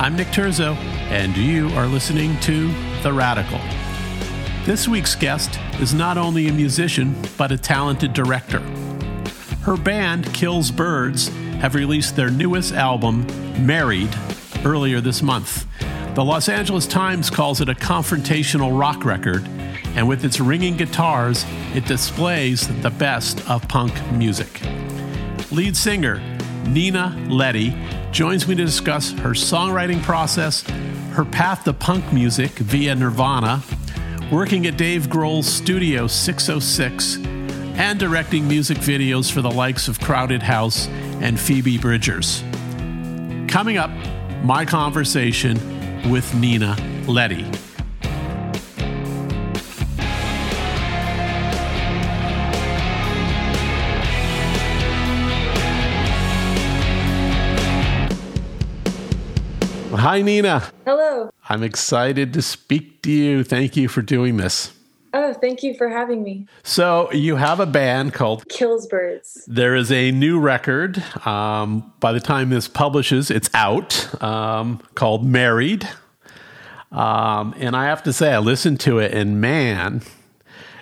I'm Nick Terzo, and you are listening to The Radical. This week's guest is not only a musician, but a talented director. Her band, Kills Birds, have released their newest album, Married, earlier this month. The Los Angeles Times calls it a confrontational rock record, and with its ringing guitars, it displays the best of punk music. Lead singer Nina Ljeti, joins me to discuss her songwriting process, her path to punk music via Nirvana, working at Dave Grohl's Studio 606, and directing music videos for the likes of Crowded House and Phoebe Bridgers. Coming up, my conversation with Nina Ljeti. Hi, Nina. Hello. I'm excited to speak to you. Thank you for doing this. Oh, thank you for having me. So, you have a band called Kills Birds. There is a new record. Um, by the time this publishes, it's out um, called Married. Um, and I have to say, I listened to it, and man,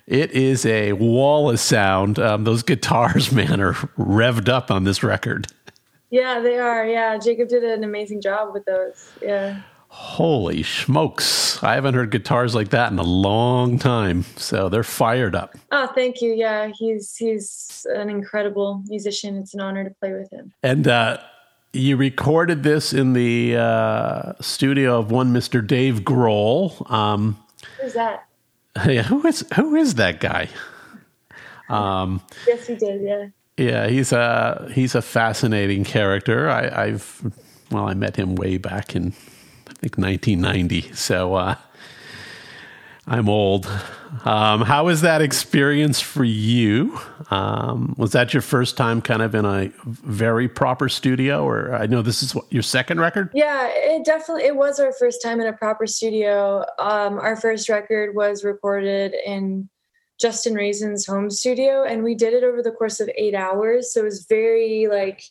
it is a wall of sound. Um, those guitars, man, are revved up on this record. Yeah, they are. Yeah, Jacob did an amazing job with those. Yeah. Holy smokes. I haven't heard guitars like that in a long time. So they're fired up. Oh, thank you. Yeah, he's he's an incredible musician. It's an honor to play with him. And uh, you recorded this in the uh, studio of one Mr. Dave Grohl. Um, Who's that? Yeah, who is who is that guy? Um, yes, he did. Yeah. Yeah, he's a he's a fascinating character. I, I've well, I met him way back in I think 1990. So uh, I'm old. Um, how was that experience for you? Um, was that your first time kind of in a very proper studio, or I know this is what, your second record? Yeah, it definitely it was our first time in a proper studio. Um, our first record was recorded in Justin Raisen's home studio, and we did it over the course of eight hours. So it was very like,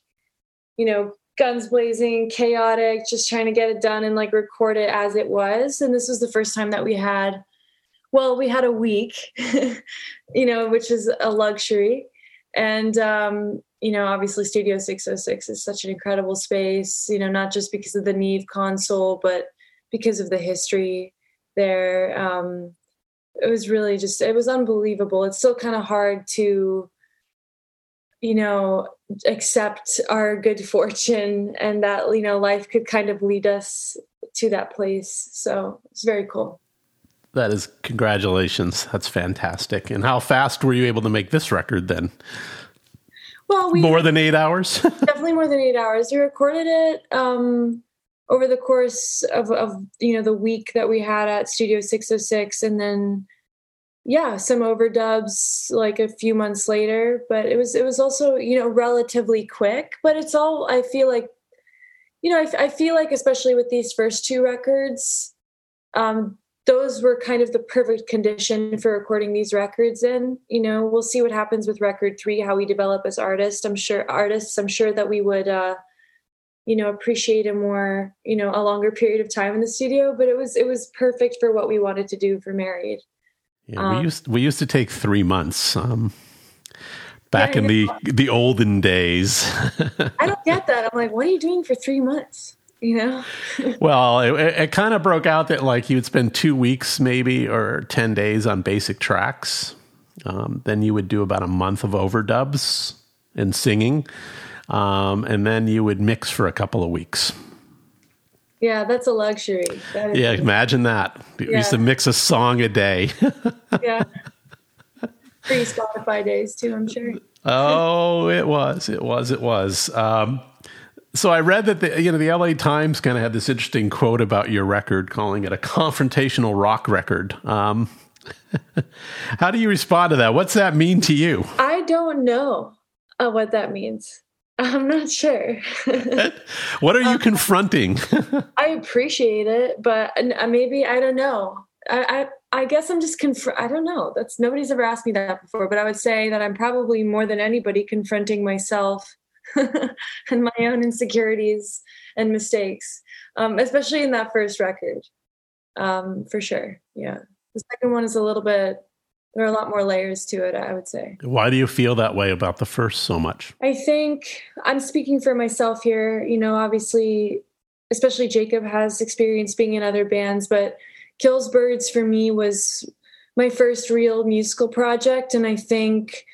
you know, guns blazing, chaotic, just trying to get it done and like record it as it was. And this was the first time that we had, well, we had a week, you know, which is a luxury. And, um, you know, obviously Studio 606 is such an incredible space, you know, not just because of the Neve console, but because of the history there. Um, it was really just it was unbelievable. It's still kind of hard to you know accept our good fortune and that you know life could kind of lead us to that place. So it's very cool. That is congratulations. That's fantastic. And how fast were you able to make this record then? Well we, more than eight hours? Definitely more than eight hours. We recorded it um over the course of, of you know the week that we had at Studio 606, and then yeah, some overdubs like a few months later. But it was it was also you know relatively quick. But it's all I feel like you know I, I feel like especially with these first two records, um, those were kind of the perfect condition for recording these records in. You know, we'll see what happens with record three, how we develop as artists. I'm sure artists. I'm sure that we would. Uh, you know appreciate a more you know a longer period of time in the studio but it was it was perfect for what we wanted to do for married. Yeah um, we used we used to take three months um back yeah, in the the olden days. I don't get that. I'm like what are you doing for three months? You know? Well it, it kind of broke out that like you'd spend two weeks maybe or 10 days on basic tracks. Um, then you would do about a month of overdubs and singing um, and then you would mix for a couple of weeks. Yeah, that's a luxury. That yeah, imagine that. You yeah. used to mix a song a day. yeah. Free Spotify days too, I'm sure. oh, it was. It was. It was. Um, so I read that the you know the LA Times kind of had this interesting quote about your record, calling it a confrontational rock record. Um, how do you respond to that? What's that mean to you? I don't know uh, what that means. I'm not sure. what are you um, confronting? I appreciate it, but uh, maybe I don't know. I I, I guess I'm just conf- I don't know. That's nobody's ever asked me that before, but I would say that I'm probably more than anybody confronting myself and my own insecurities and mistakes, um, especially in that first record, um, for sure. Yeah. The second one is a little bit, there are a lot more layers to it, I would say. Why do you feel that way about the first so much? I think I'm speaking for myself here. You know, obviously, especially Jacob has experience being in other bands, but Kills Birds for me was my first real musical project. And I think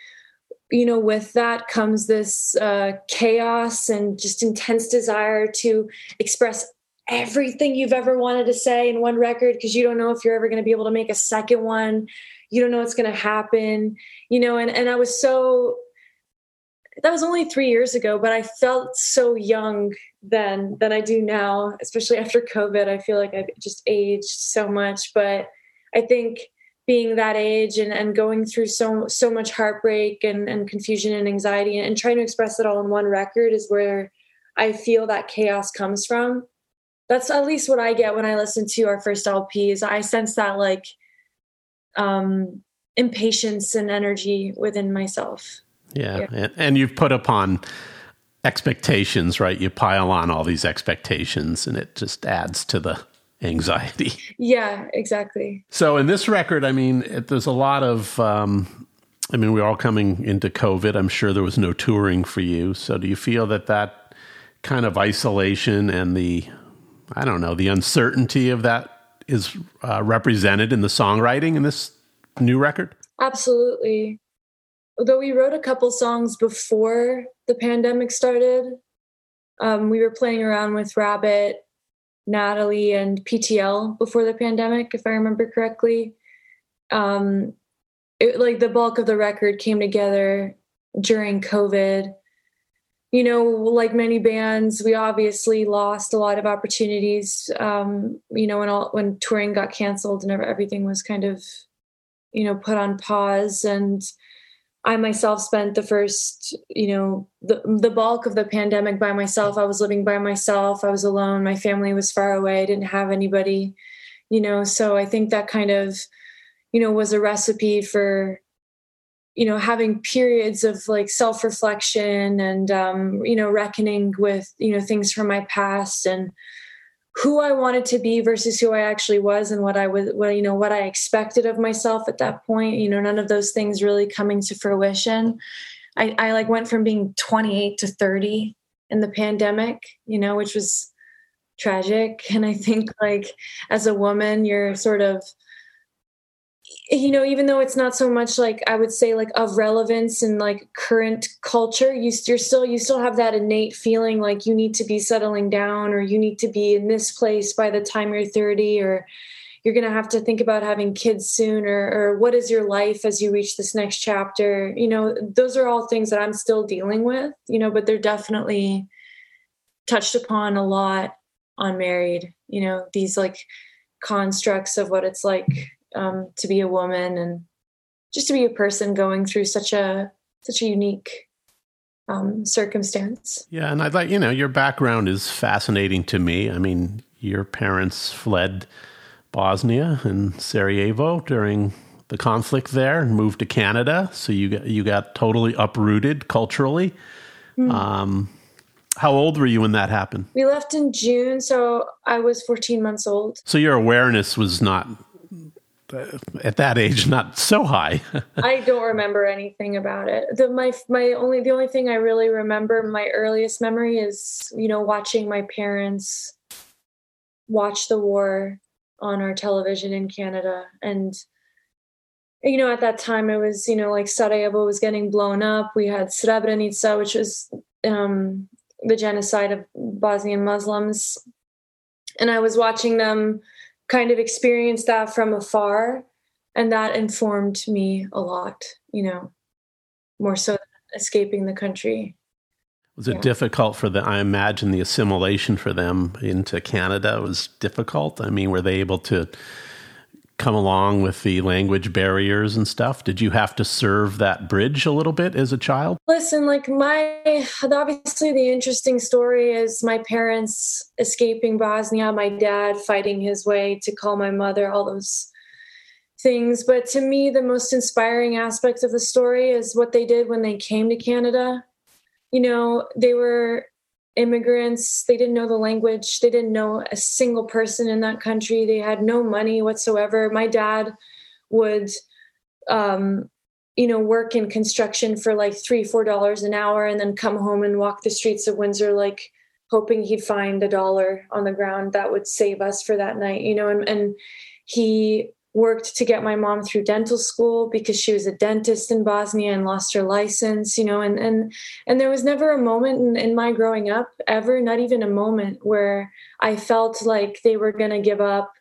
you know, with that comes this uh, chaos and just intense desire to express everything you've ever wanted to say in one record because you don't know if you're ever going to be able to make a second one. You don't know what's going to happen, you know, and, and I was so, that was only three years ago, but I felt so young then than I do now, especially after COVID. I feel like I've just aged so much, but I think being that age and, and going through so so much heartbreak and, and confusion and anxiety and trying to express it all in one record is where I feel that chaos comes from. That's at least what I get when I listen to our first LPs. I sense that like um impatience and energy within myself. Yeah. yeah. And, and you've put upon expectations, right? You pile on all these expectations and it just adds to the anxiety. Yeah, exactly. So in this record, I mean, it, there's a lot of. Um, I mean, we're all coming into COVID. I'm sure there was no touring for you. So do you feel that that kind of isolation and the, I don't know, the uncertainty of that is uh, represented in the songwriting in this new record? Absolutely. Although we wrote a couple songs before the pandemic started, um, we were playing around with Rabbit Natalie and PTL before the pandemic, if I remember correctly. Um, it, like the bulk of the record came together during COVID. You know, like many bands, we obviously lost a lot of opportunities. Um, you know, when all when touring got canceled and everything was kind of, you know, put on pause and I myself spent the first, you know, the the bulk of the pandemic by myself. I was living by myself. I was alone. My family was far away. I didn't have anybody, you know. So I think that kind of, you know, was a recipe for, you know, having periods of like self reflection and, um, you know, reckoning with, you know, things from my past and who I wanted to be versus who I actually was and what I was, what, you know, what I expected of myself at that point, you know, none of those things really coming to fruition. I, I like went from being 28 to 30 in the pandemic, you know, which was tragic. And I think like as a woman, you're sort of, you know even though it's not so much like i would say like of relevance and like current culture you, you're still you still have that innate feeling like you need to be settling down or you need to be in this place by the time you're 30 or you're going to have to think about having kids soon or, or what is your life as you reach this next chapter. You know those are all things that i'm still dealing with you know but they're definitely touched upon a lot on married you know these like constructs of what it's like um, to be a woman and just to be a person going through such a such a unique um, circumstance. Yeah, and I'd like you know your background is fascinating to me. I mean, your parents fled Bosnia and Sarajevo during the conflict there and moved to Canada, so you got you got totally uprooted culturally. Mm. Um, how old were you when that happened? We left in June, so I was 14 months old. So your awareness was not at that age not so high. I don't remember anything about it. The my my only the only thing I really remember my earliest memory is you know watching my parents watch the war on our television in Canada and you know at that time it was you know like Sarajevo was getting blown up. We had Srebrenica which was um, the genocide of Bosnian Muslims and I was watching them kind of experienced that from afar and that informed me a lot you know more so escaping the country was it yeah. difficult for them i imagine the assimilation for them into canada was difficult i mean were they able to come along with the language barriers and stuff? Did you have to serve that bridge a little bit as a child? Listen, like my obviously the interesting story is my parents escaping Bosnia, my dad fighting his way to call my mother, all those things. But to me, the most inspiring aspect of the story is what they did when they came to Canada. you know, they were immigrants. They didn't know the language. They didn't know a single person in that country. They had no money whatsoever. My dad would, um, you know, work in construction for like three, four dollars an hour and then come home and walk the streets of Windsor like hoping he'd find a dollar on the ground that would save us for that night, you know, and, and he worked to get my mom through dental school because she was a dentist in Bosnia and lost her license, you know, and and and there was never a moment in, in my growing up ever, not even a moment where I felt like they were gonna give up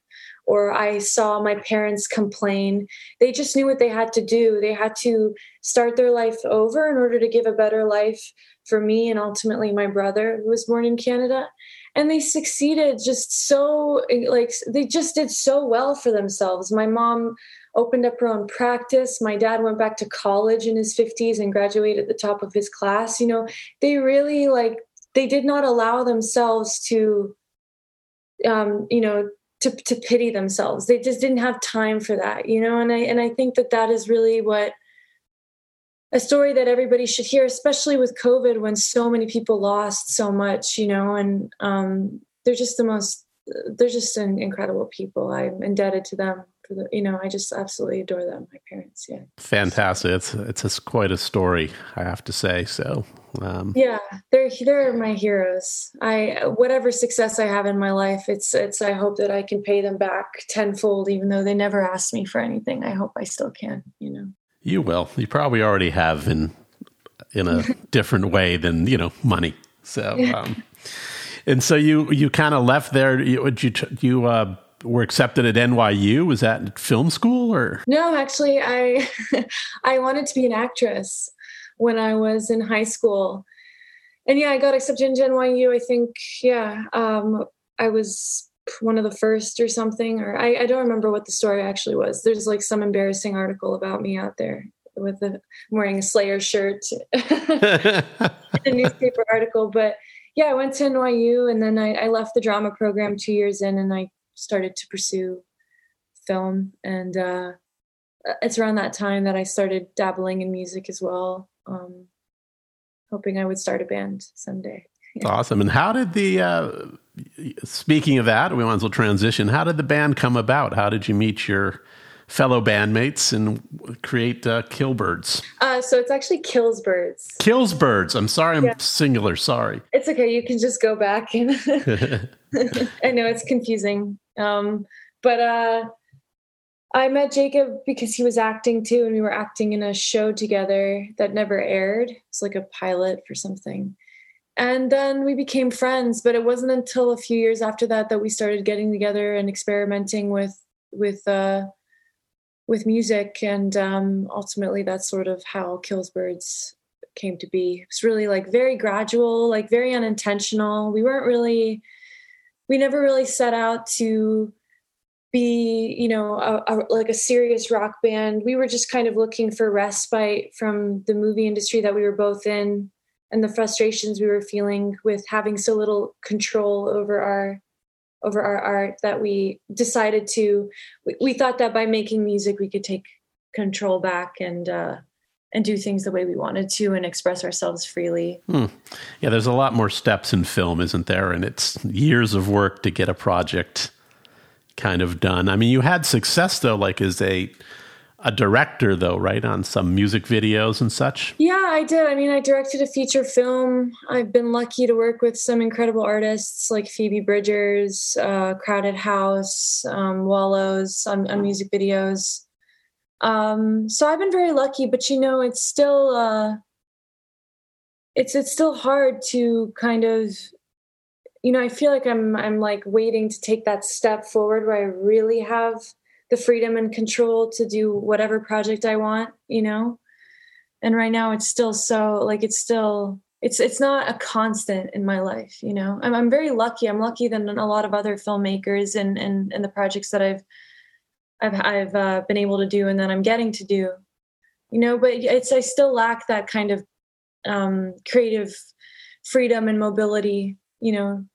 or I saw my parents complain. They just knew what they had to do. They had to start their life over in order to give a better life for me and ultimately my brother who was born in Canada. And they succeeded just so like they just did so well for themselves. My mom opened up her own practice. My dad went back to college in his 50s and graduated at the top of his class. You know they really like they did not allow themselves to um you know to, to pity themselves. They just didn't have time for that you know? And i and i think that that is really what a story that everybody should hear, especially with COVID when so many people lost so much, you know, and um, they're just the most, they're just an incredible people. I'm indebted to them for the, you know, I just absolutely adore them, my parents. Yeah. Fantastic. It's, it's a, quite a story, I have to say. So, um, yeah, they're, they're my heroes. I, whatever success I have in my life, it's, it's, I hope that I can pay them back tenfold, even though they never asked me for anything. I hope I still can, you know. You will. You probably already have in in a different way than you know money. So, um, and so you you kind of left there. You you, you uh, were accepted at NYU. Was that film school or? No, actually, I I wanted to be an actress when I was in high school, and yeah, I got accepted into NYU. I think yeah, um, I was one of the first or something or I, I, don't remember what the story actually was. There's like some embarrassing article about me out there with the wearing a slayer shirt. A newspaper article but yeah i went to nyu and then I, I left the drama program two years in and i started to pursue film. And uh, it's around that time that i started dabbling in music as well um, hoping i would start a band someday. Yeah. awesome. And how did the uh speaking of that, we might as well transition. How did the band come about? How did you meet your fellow bandmates and create uh, Killbirds? Uh, so it's actually Killsbirds. Killsbirds. I'm sorry, I'm yeah. singular. Sorry. It's okay. You can just go back and I know it's confusing. Um, but uh, I met Jacob because he was acting too, and we were acting in a show together that never aired. It's like a pilot for something and then we became friends but it wasn't until a few years after that that we started getting together and experimenting with with uh with music. And um ultimately that's sort of how killsbirds came to be. It's really like very gradual like very unintentional. We weren't really we never really set out to be you know a, a, like a serious rock band. We were just kind of looking for respite from the movie industry that we were both in and the frustrations we were feeling with having so little control over our over our art that we decided to we, we thought that by making music we could take control back and uh and do things the way we wanted to and express ourselves freely. Hmm. Yeah, there's a lot more steps in film, isn't there? And it's years of work to get a project kind of done. I mean, you had success though, like as a a director though right on some music videos and such? Yeah i did. I mean i directed a feature film. I've been lucky to work with some incredible artists like phoebe bridgers uh, crowded house um, wallows on, on, music videos. Um, so i've been very lucky but you know it's still uh, it's it's still hard to kind of you know i feel like i'm i'm like waiting to take that step forward where i really have the freedom and control to do whatever project I want, you know? And right now it's still so like it's still it's it's not a constant in my life, you know. I'm I'm very lucky. I'm lucky than a lot of other filmmakers and and and the projects that I've I've I've uh, been able to do and that I'm getting to do, you know. But it's I still lack that kind of um, creative freedom and mobility, you know,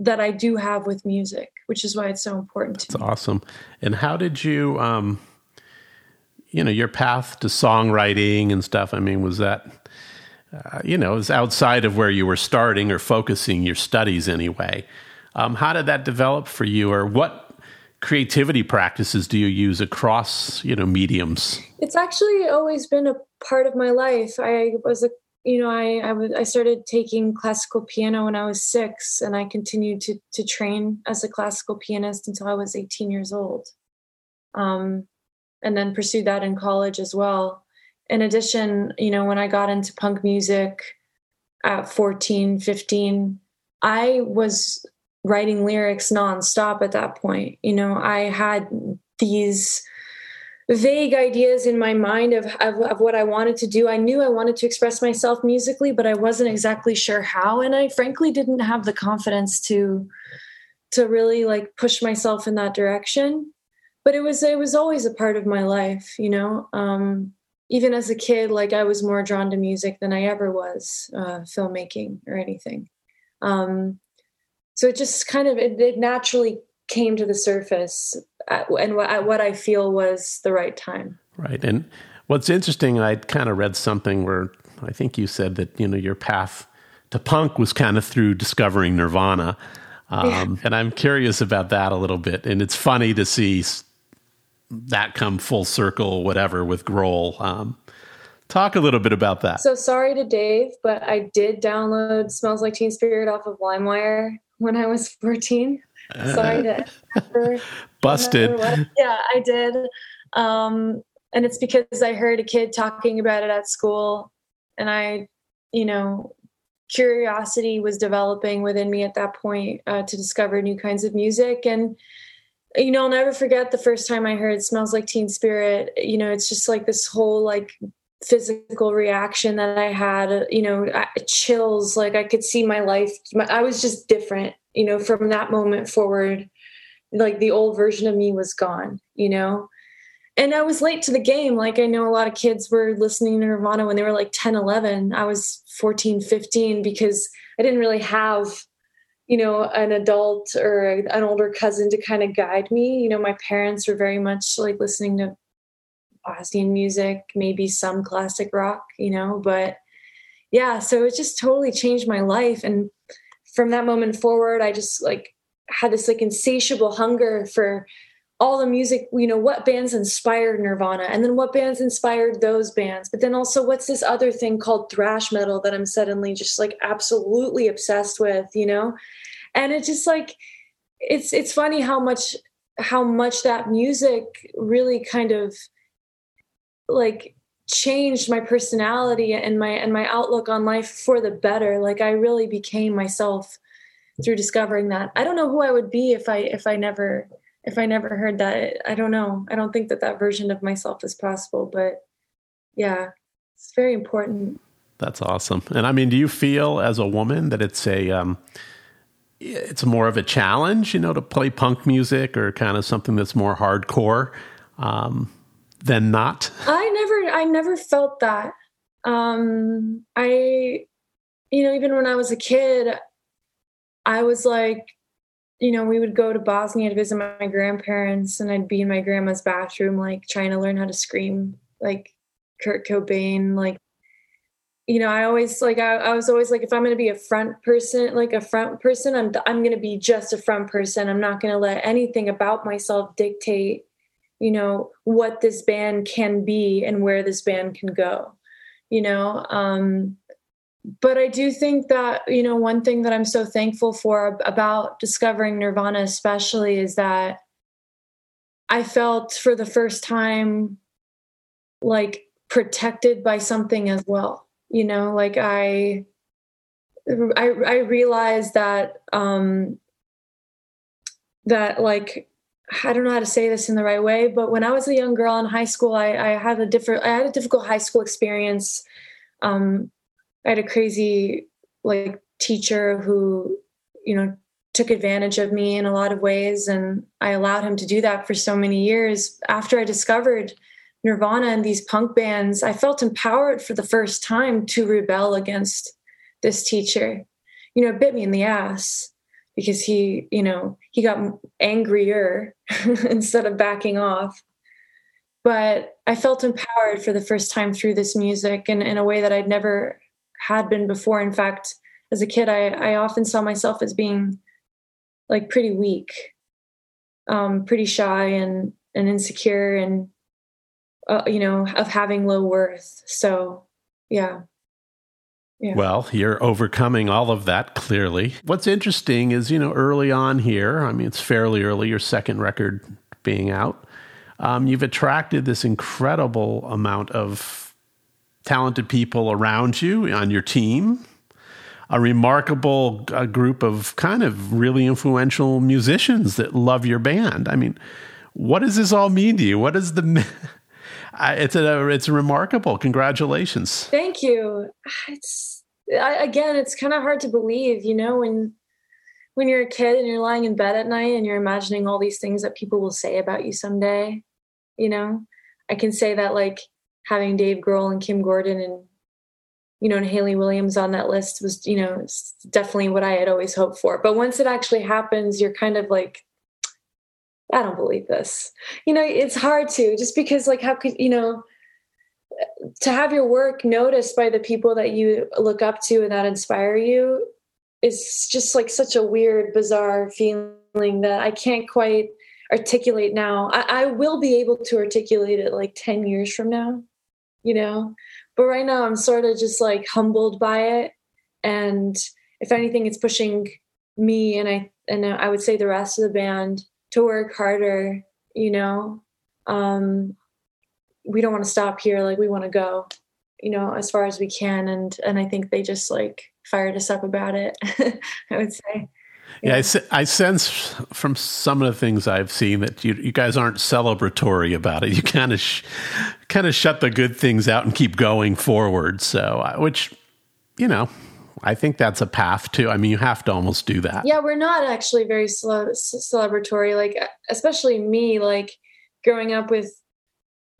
that I do have with music, which is why it's so important. That's awesome. And how did you, um, you know, your path to songwriting and stuff? I mean, was that uh, you know, is outside of where you were starting or focusing your studies anyway. Um, how did that develop for you, or what creativity practices do you use across, you know, mediums? It's actually always been a part of my life. I was a you know, I I, started taking classical piano when I was six, and I continued to to train as a classical pianist until I was 18 years old, um, and then pursued that in college as well in addition, you know, when I got into punk music at 14, 15, I was writing lyrics nonstop at that point. You know, I had these vague ideas in my mind of, of, of, what I wanted to do. I knew I wanted to express myself musically, but I wasn't exactly sure how. And I frankly didn't have the confidence to to really like push myself in that direction. But it was it was always a part of my life, you know. Um, even as a kid, like I was more drawn to music than I ever was uh, filmmaking or anything. Um, so it just kind of it, it naturally came to the surface and what, what I feel was the right time. Right, and what's interesting, I kind of read something where I think you said that you know your path to punk was kind of through discovering Nirvana. Um, yeah. And I'm curious about that a little bit. And it's funny to see that come full circle, whatever, with Grohl. Um, talk a little bit about that. So sorry to Dave, but I did download "Smells Like Teen Spirit" off of LimeWire when I was 14. Sorry to busted. yeah, I did, um, and it's because I heard a kid talking about it at school, and I, you know, curiosity was developing within me at that point uh, to discover new kinds of music and you know, I'll never forget the first time I heard "Smells Like Teen Spirit." You know, it's just like this whole like physical reaction that I had. You know, chills. Like I could see my life. I was just different. You know, from that moment forward, like the old version of me was gone. You know, and I was late to the game. Like I know a lot of kids were listening to Nirvana when they were like 10, 11. I was 14, 15 because I didn't really have you know an adult or an older cousin to kind of guide me you know my parents were very much like listening to Bosnian music maybe some classic rock you know but yeah so it just totally changed my life and from that moment forward i just like had this like insatiable hunger for all the music, you know, what bands inspired Nirvana and then what bands inspired those bands. But then also, what's this other thing called thrash metal that I'm suddenly just like absolutely obsessed with, you know? and it's just like it's it's funny how much how much that music really kind of like changed my personality and my and my outlook on life for the better. Like i really became myself through discovering that. I don't know who i would be if i if i never if i never heard that. I don't know. I don't think that that version of myself is possible but yeah it's very important. That's awesome. And i mean do you feel as a woman that it's a um it's more of a challenge, you know, to play punk music or kind of something that's more hardcore? Um, than not. I never, I never felt that. Um, I, you know, even when I was a kid, I was like, you know, we would go to Bosnia to visit my grandparents, and I'd be in my grandma's bathroom, like trying to learn how to scream like Kurt Cobain, like you know, I always like I, I was always like if I'm to be a front person, like a front person, I'm I'm to be just a front person. I'm not to let anything about myself dictate, you know, what this band can be and where this band can go. You know, um but I do think that, you know, one thing that I'm so thankful for about discovering Nirvana especially is that I felt for the first time like protected by something as well you know like i i i realized that um that like I don't know how to say this in the right way, but when I was a young girl in high school, I, I had a different, I had a difficult high school experience. Um, I had a crazy like teacher who, you know, took advantage of me in a lot of ways, and I allowed him to do that for so many years. After I discovered Nirvana and these punk bands, I felt empowered for the first time to rebel against this teacher. You know, it bit me in the ass because he, you know, he got angrier instead of backing off. But I felt empowered for the first time through this music and in a way that I'd never had been before. In fact, as a kid, I, I often saw myself as being like pretty weak, um, pretty shy and, and insecure and, uh, you know, of having low worth. So, yeah. Yeah. Well, you're overcoming all of that clearly. What's interesting is, you know, early on here, I mean, it's fairly early, your second record being out, um, you've attracted this incredible amount of talented people around you on your team, a remarkable uh, group of kind of really influential musicians that love your band. I mean, what does this all mean to you? What is the it's a it's remarkable. Congratulations. Thank you. It's I, again, it's kind of hard to believe, you know, when when you're a kid and you're lying in bed at night and you're imagining all these things that people will say about you someday. You know, I can say that like having Dave Grohl and Kim Gordon and you know, and Hayley Williams on that list was, you know, definitely what I had always hoped for. But once it actually happens, you're kind of like, I don't believe this. You know, it's hard to just because, like, how could, you know, to have your work noticed by the people that you look up to and that inspire you is just like such a weird, bizarre feeling that I can't quite articulate now. I, I will be able to articulate it like 10 years from now, you know? But right now, I'm sort of just like humbled by it. And if anything, it's pushing me and I, and I would say the rest of the band to work harder, you know. Um, we don't want to stop here. Like we want to go, you know, as far as we can. And and I think they just like fired us up about it. I would say. Yeah, yeah I, I, sense from some of the things I've seen that you, you guys aren't celebratory about it. You kind of sh- kind of shut the good things out and keep going forward. So, uh, which you know, I think that's a path too. I mean, you have to almost do that. Yeah, we're not actually very celebratory. Like, especially me, like growing up with,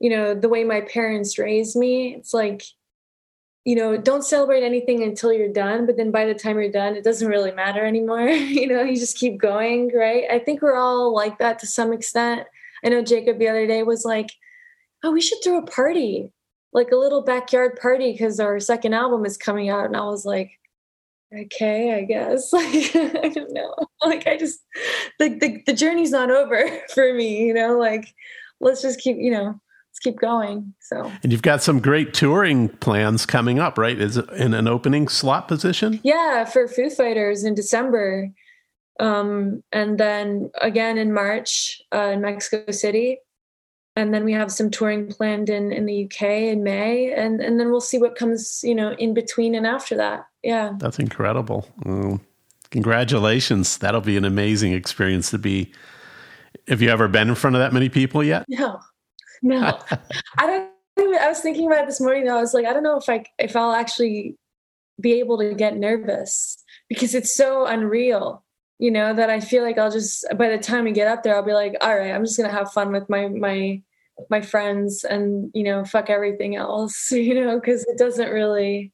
you know, the way my parents raised me. It's like, you know, don't celebrate anything until you're done. But then by the time you're done, it doesn't really matter anymore. you know, you just keep going, right? I think we're all like that to some extent. I know Jacob the other day was like, "Oh, we should throw a party." like a little backyard party because our second album is coming out and i was like okay, I guess. Like, I don't know. Like, I just, the, the, the journey's not over for me, you know, like, let's just keep, you know, let's keep going. So, and you've got some great touring plans coming up, right? Is it in an opening slot position? Yeah, for Foo Fighters in December. Um, and then again in March uh, in Mexico City and then we have some touring planned in in the UK in May, and and then we'll see what comes, you know, in between and after that. Yeah, that's incredible. Mm. congratulations! That'll be an amazing experience to be. Have you ever been in front of that many people yet? No, no. I don't. I was thinking about it this morning. I was like, I don't know if I if I'll actually be able to get nervous because it's so unreal you know that i feel like i'll just by the time we get up there i'll be like all right i'm just gonna have fun with my my my friends and you know fuck everything else you know because it doesn't really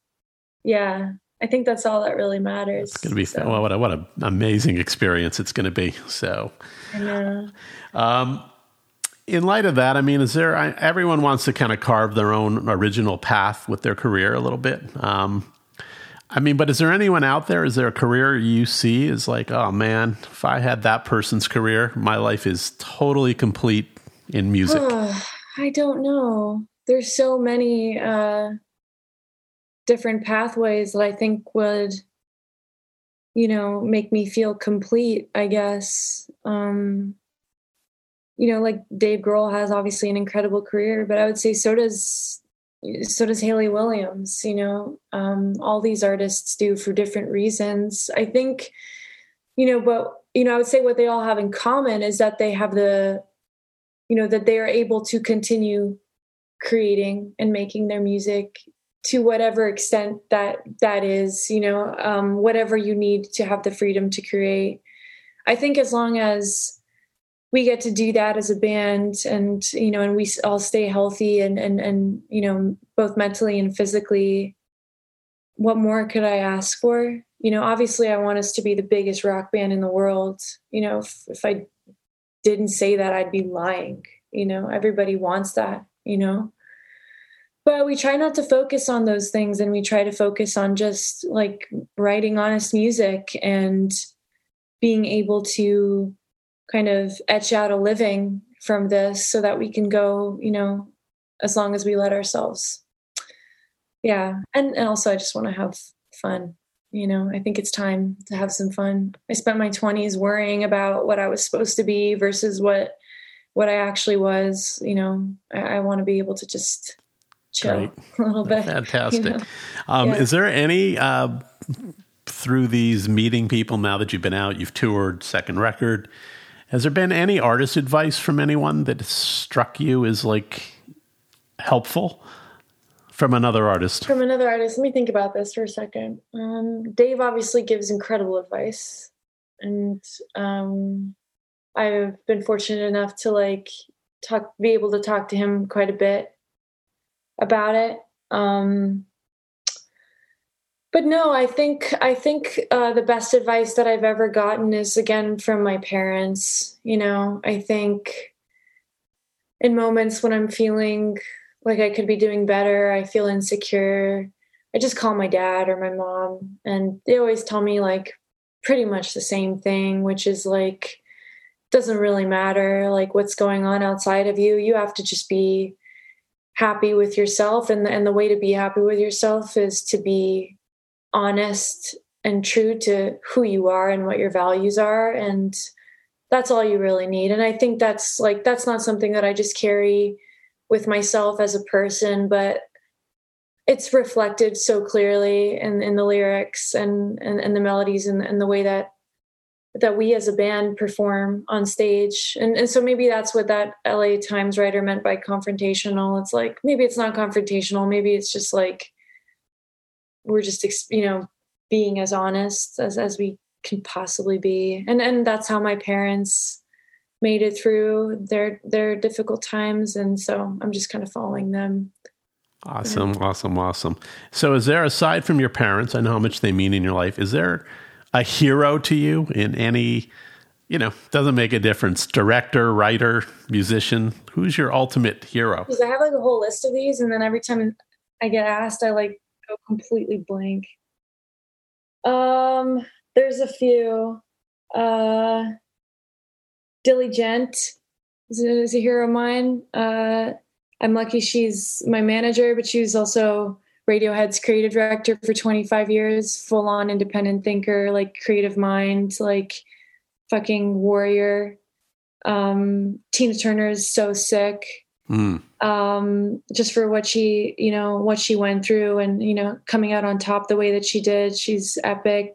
yeah i think that's all that really matters it's going to be so. well, what a, what an amazing experience it's going to be so um, in light of that i mean is there I, everyone wants to kind of carve their own original path with their career a little bit um, I mean, but is there anyone out there? Is there a career you see is like, oh man, if I had that person's career, my life is totally complete in music? I don't know. There's so many uh, different pathways that I think would, you know, make me feel complete. I guess. Um, you know, like Dave Grohl has obviously an incredible career, but I would say so does so does Hayley Williams. You know, um, all these artists do for different reasons. I think, you know, but you know, I would say what they all have in common is that they have the you know that they are able to continue creating and making their music to whatever extent that that is you know um, whatever you need to have the freedom to create. I think as long as we get to do that as a band and you know and we all stay healthy and and and you know both mentally and physically what more could i ask for? You know obviously i want us to be the biggest rock band in the world you know if, if i didn't say that, I'd be lying. You know, everybody wants that, you know. but we try not to focus on those things and we try to focus on just like writing honest music and being able to kind of etch out a living from this so that we can go you know as long as we let ourselves yeah and and also i just want to have fun you know i think it's time to have some fun i spent my 20s worrying about what i was supposed to be versus what what i actually was you know i, I want to be able to just chill Great. a little bit fantastic you know? um, yeah. is there any uh, through these meeting people now that you've been out you've toured second record has there been any artist advice from anyone that struck you as like helpful from another artist? From another artist. Let me think about this for a second. Um, Dave obviously gives incredible advice, and um, I've been fortunate enough to like talk, be able to talk to him quite a bit about it. Um, but no, I think I think uh, the best advice that I've ever gotten is again from my parents. You know, I think in moments when I'm feeling like I could be doing better, I feel insecure. I just call my dad or my mom, and they always tell me like pretty much the same thing, which is like doesn't really matter like what's going on outside of you. You have to just be happy with yourself, and the, and the way to be happy with yourself is to be honest and true to who you are and what your values are and that's all you really need and i think that's like that's not something that i just carry with myself as a person but it's reflected so clearly in, in the lyrics and, and, and the melodies and, and the way that that we as a band perform on stage. And, and so maybe that's what that la times writer meant by confrontational. It's like maybe it's not confrontational. Maybe it's just like we're just you know being as honest as as we can possibly be. And and that's how my parents made it through their their difficult times. And so i'm just kind of following them. Awesome. Yeah. awesome. Awesome. So is there aside from your parents i know how much they mean in your life is there a hero to you in any you know doesn't make a difference director writer musician? Who's your ultimate hero? Because i have like a whole list of these and then every time i get asked i like go completely blank. Um, there's a few. Uh, Dilly Gent is a, is a hero of mine. Uh, I'm lucky she's my manager, but she was also Radiohead's creative director for 25 years, full on independent thinker, like creative mind, like fucking warrior. Um, Tina Turner is so sick. Mm. Um, just for what she, you know, what she went through and, you know, coming out on top the way that she did. She's epic.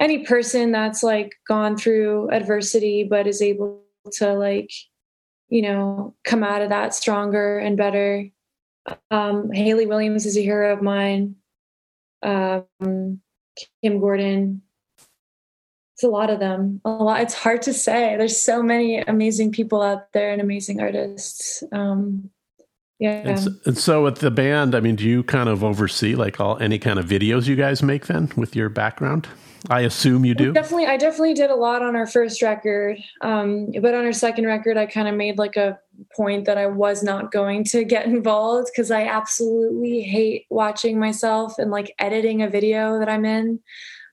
Any person that's like gone through adversity but is able to like, you know, come out of that stronger and better. Um, Hayley Williams is a hero of mine. Um, Kim Gordon, it's a lot of them. A lot. It's hard to say. There's so many amazing people out there and amazing artists. Um, yeah. And so, and so, with the band, I mean, do you kind of oversee like all any kind of videos you guys make then with your background? I assume you do. Definitely, I definitely did a lot on our first record, um, but on our second record, I kind of made like a point that I was not going to get involved because I absolutely hate watching myself and like editing a video that I'm in.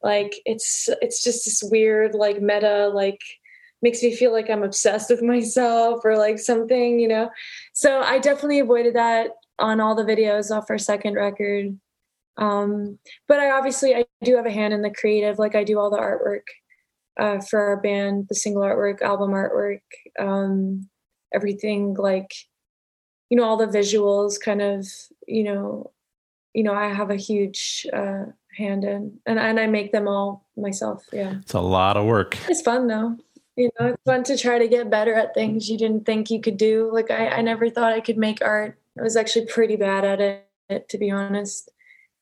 Like it's it's just this weird like meta like makes me feel like i'm obsessed with myself or like something you know? So i definitely avoided that on all the videos off our second record um but i obviously i do have a hand in the creative like i do all the artwork uh, for our band the single artwork album artwork um everything like you know all the visuals kind of you know you know i have a huge uh hand in and, and i make them all myself yeah. It's a lot of work. It's fun though. You know it's fun to try to get better at things you didn't think you could do. Like i, I never thought i could make art. I was actually pretty bad at it to be honest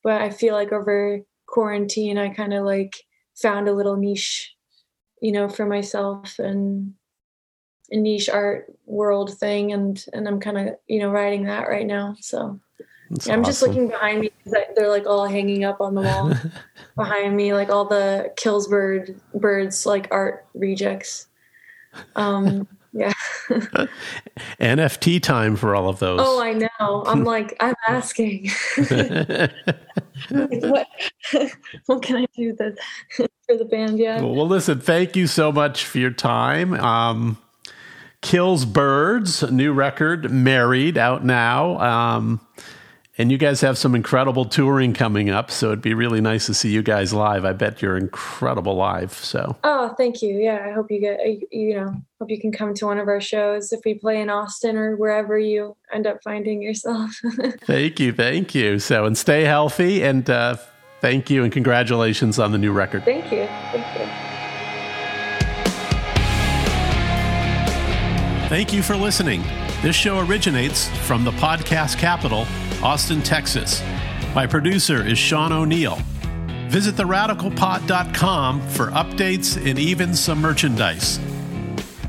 but i feel like over quarantine i kind of like found a little niche you know for myself and a niche art world thing and and i'm kind of you know writing that right now so I'm awesome. just looking behind me because they're like all hanging up on the wall behind me, like all the Killsbird birds, like art rejects. Um, Yeah. NFT time for all of those. Oh, I know. I'm like, I'm asking. what, what can I do this for the band? Yeah. Well, listen, thank you so much for your time. Um, Kills Birds, new record, Married, out now. Um, and you guys have some incredible touring coming up, so it'd be really nice to see you guys live. I bet you're incredible live. So. Oh, thank you. Yeah, I hope you get you know hope you can come to one of our shows if we play in Austin or wherever you end up finding yourself. thank you, thank you. So and stay healthy and uh, thank you and congratulations on the new record. Thank you. Thank you. Thank you for listening. This show originates from the podcast capital, Austin, Texas. My producer is Sean O'Neill. Visit theradicalpod.com for updates and even some merchandise.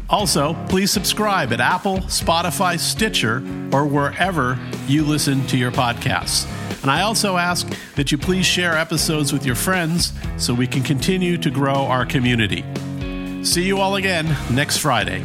Also, please subscribe at Apple, Spotify, Stitcher, or wherever you listen to your podcasts. And I also ask that you please share episodes with your friends so we can continue to grow our community. See you all again next Friday.